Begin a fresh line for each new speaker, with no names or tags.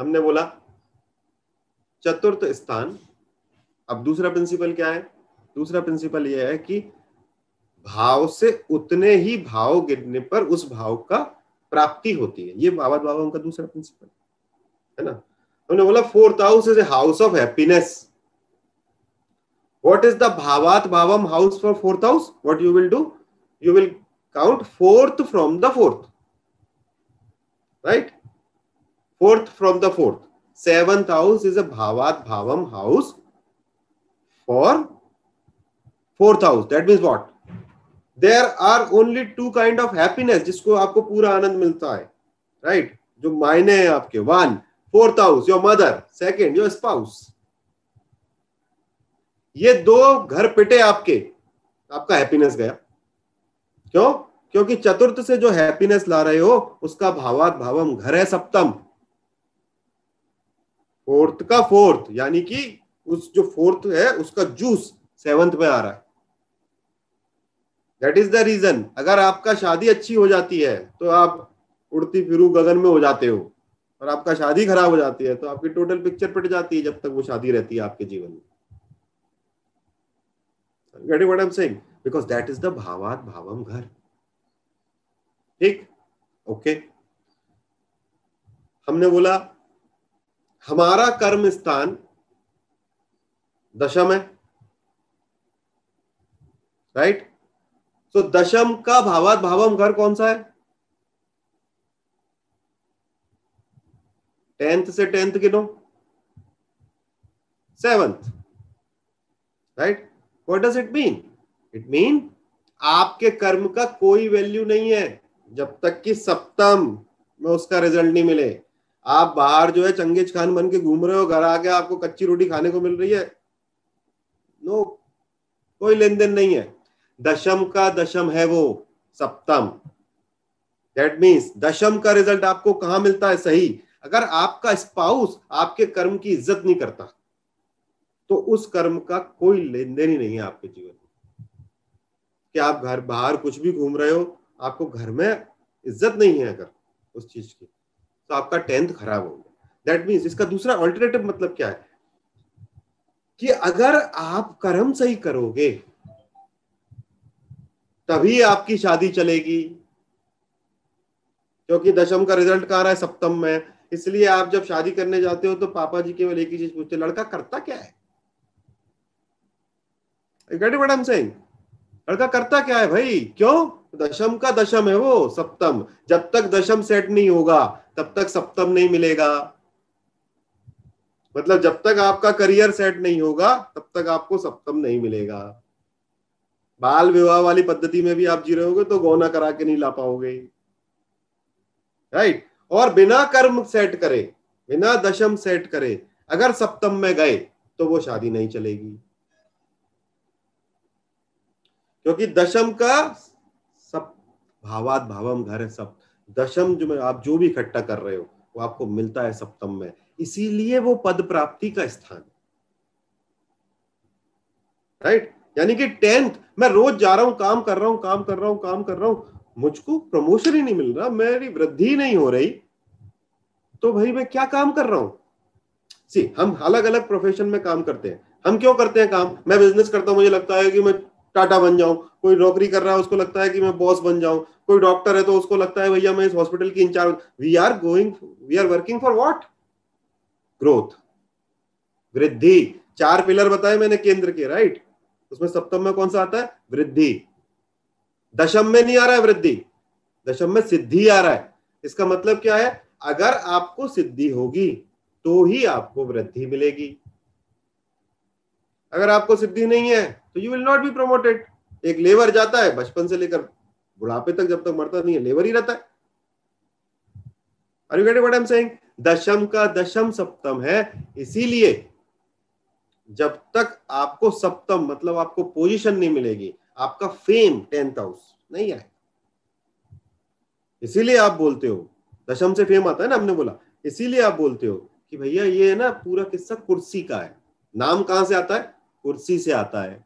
हमने बोला, चतुर्थ स्थान, अब दूसरा प्रिंसिपल क्या है? दूसरा प्रिंसिपल यह है कि भाव से उतने ही भाव गिरने पर उस भाव का प्राप्ति होती है। ये बाबा बाबा का दूसरा प्रिंसिपल है ना? हमने बोला fourth house is a house of happiness what is the bhavat bhavam house for fourth house? What you will do? You will count fourth from the fourth. Right? Fourth from the fourth seventh house is a भावात भावम house for fourth house that mean what there are only two kind of happiness जिसको आपको पूरा आनंद मिलता है right right? जो मायने हैं आपके। One fourth house your mother second your spouse ये दो घर पिटे आपके। आपका हैप्पीनेस गया। क्यों? क्योंकि चतुर्थ से जो हैप्पीनेस ला रहे हो, उसका भावात भावम घर है सप्तम। फोर्थ का फोर्थ, यानी कि उस जो फोर्थ है, उसका जूस सेवंथ में आ रहा है दैट इज़ द रीजन अगर आपका शादी अच्छी हो जाती है तो आप उड़ती फिरू गगन में हो जाते हो, और आपका शादी खराब हो जाती है तो आपकी टोटल पिक्चर पिट जाती है जब तक वो शादी रहती है आपके जीवन में getting what I'm saying? Because that is the bhavat bhavam ghar. ठीक ओके हमने बोला हमारा कर्म स्थान दशम है। राइट तो दशम का भावात भावम घर कौन सा है? टेंथ से टेंथ गिनो seventh right what does it mean it mean आपके कर्म का कोई वैल्यू नहीं है। जब तक कि सप्तम में उसका रिज़ल्ट नहीं मिले। आप बाहर जो है चंगेज खान बन के घूम रहे हो, घर आके आपको कच्ची रोटी खाने को मिल रही है? नो कोई लेन देन नहीं है। दशम का दशम है वो, सप्तम। दैट मीन्स दशम का रिज़ल्ट आपको कहाँ मिलता है सही? अगर आपका स्पाउस आपके कर्म की इज़्ज़त नहीं करता तो उस कर्म का कोई लेन देन ही नहीं है आपके जीवन में। कि आप घर बाहर कुछ भी घूम रहे हो, आपको घर में इज़्ज़त नहीं है अगर उस चीज़ की। तो आपका टेंथ खराब हो गया। दैट मीन्स इसका दूसरा ऑल्टरनेटिव मतलब क्या है? कि अगर आप कर्म सही करोगे, तभी आपकी शादी चलेगी। क्योंकि दशम का रिज़ल्ट कहा रहा है? सप्तम में। इसलिए आप जब शादी करने जाते हो तो पापा जी केवल एक ही चीज़ पूछते लड़का करता क्या है? लड़का करता क्या है भाई? क्यों? दशम का दशम है वो, सप्तम। जब तक दशम सेट नहीं होगा, तब तक सप्तम नहीं मिलेगा। मतलब जब तक आपका करियर सेट नहीं होगा, तब तक आपको सप्तम नहीं मिलेगा। बाल विवाह वाली पद्धति में भी आप जी रहे होगे तो गौना करा के नहीं ला पाओगे। राइट और बिना कर्म सेट करे, बिना दशम सेट करे, अगर सप्तम में गए तो वो शादी नहीं चलेगी। क्योंकि दशम का भावात भावम घर है सब। दशम जो में, आप जो भी इकट्ठा कर रहे हो, वो आपको मिलता है सप्तम में। इसीलिए वो पद प्राप्ति का स्थान। राइट यानी कि टेंथ, मैं रोज जा रहा हूँ, काम कर रहा हूँ, काम कर रहा हूँ, काम कर रहा हूँ। मुझको प्रमोशन ही नहीं मिल रहा, मेरी वृद्धि नहीं हो रही। तो भाई, मैं क्या काम कर रहा हूँ? सी हम अलग अलग प्रोफेशन में काम करते हैं। हम क्यों करते हैं काम? मैं बिज़नेस करता हूँ, मुझे लगता है कि मैं टाटा बन जाऊँ। कोई नौकरी कर रहा है, उसको लगता है कि मैं बॉस बन जाऊँ। कोई डॉक्टर है तो उसको लगता है, भैया, मैं इस हॉस्पिटल की in charge we are going we are working for what growth वृद्धि. चार पिलर बताए मैंने केंद्र के राइट उसमें सप्तम में कौन सा आता है? वृद्धि. दशम में नहीं आ रहा है वृद्धि. दशम में सिद्धि आ रहा है. इसका मतलब क्या है? अगर आपको सिद्धि होगी तो ही आपको वृद्धि मिलेगी. अगर आपको सिद्धि नहीं है तो you will not be promoted एक लेबर जाता है बचपन से लेकर बुढ़ापे तक जब तक मरता नहीं है, लेबर ही रहता है। Getting what I'm saying? दशम का दशम सप्तम है, इसीलिए जब तक आपको सप्तम मतलब आपको पोजीशन नहीं मिलेगी, आपका फेम टेंथ हाउस नहीं आए इसीलिए आप बोलते हो, दशम से फेम आता है ना, हमने बोला। इसीलिए आप बोलते हो कि भैया ये है ना, पूरा किस्सा कुर्सी का है। नाम कहाँ से आता है? कुर्सी से आता है।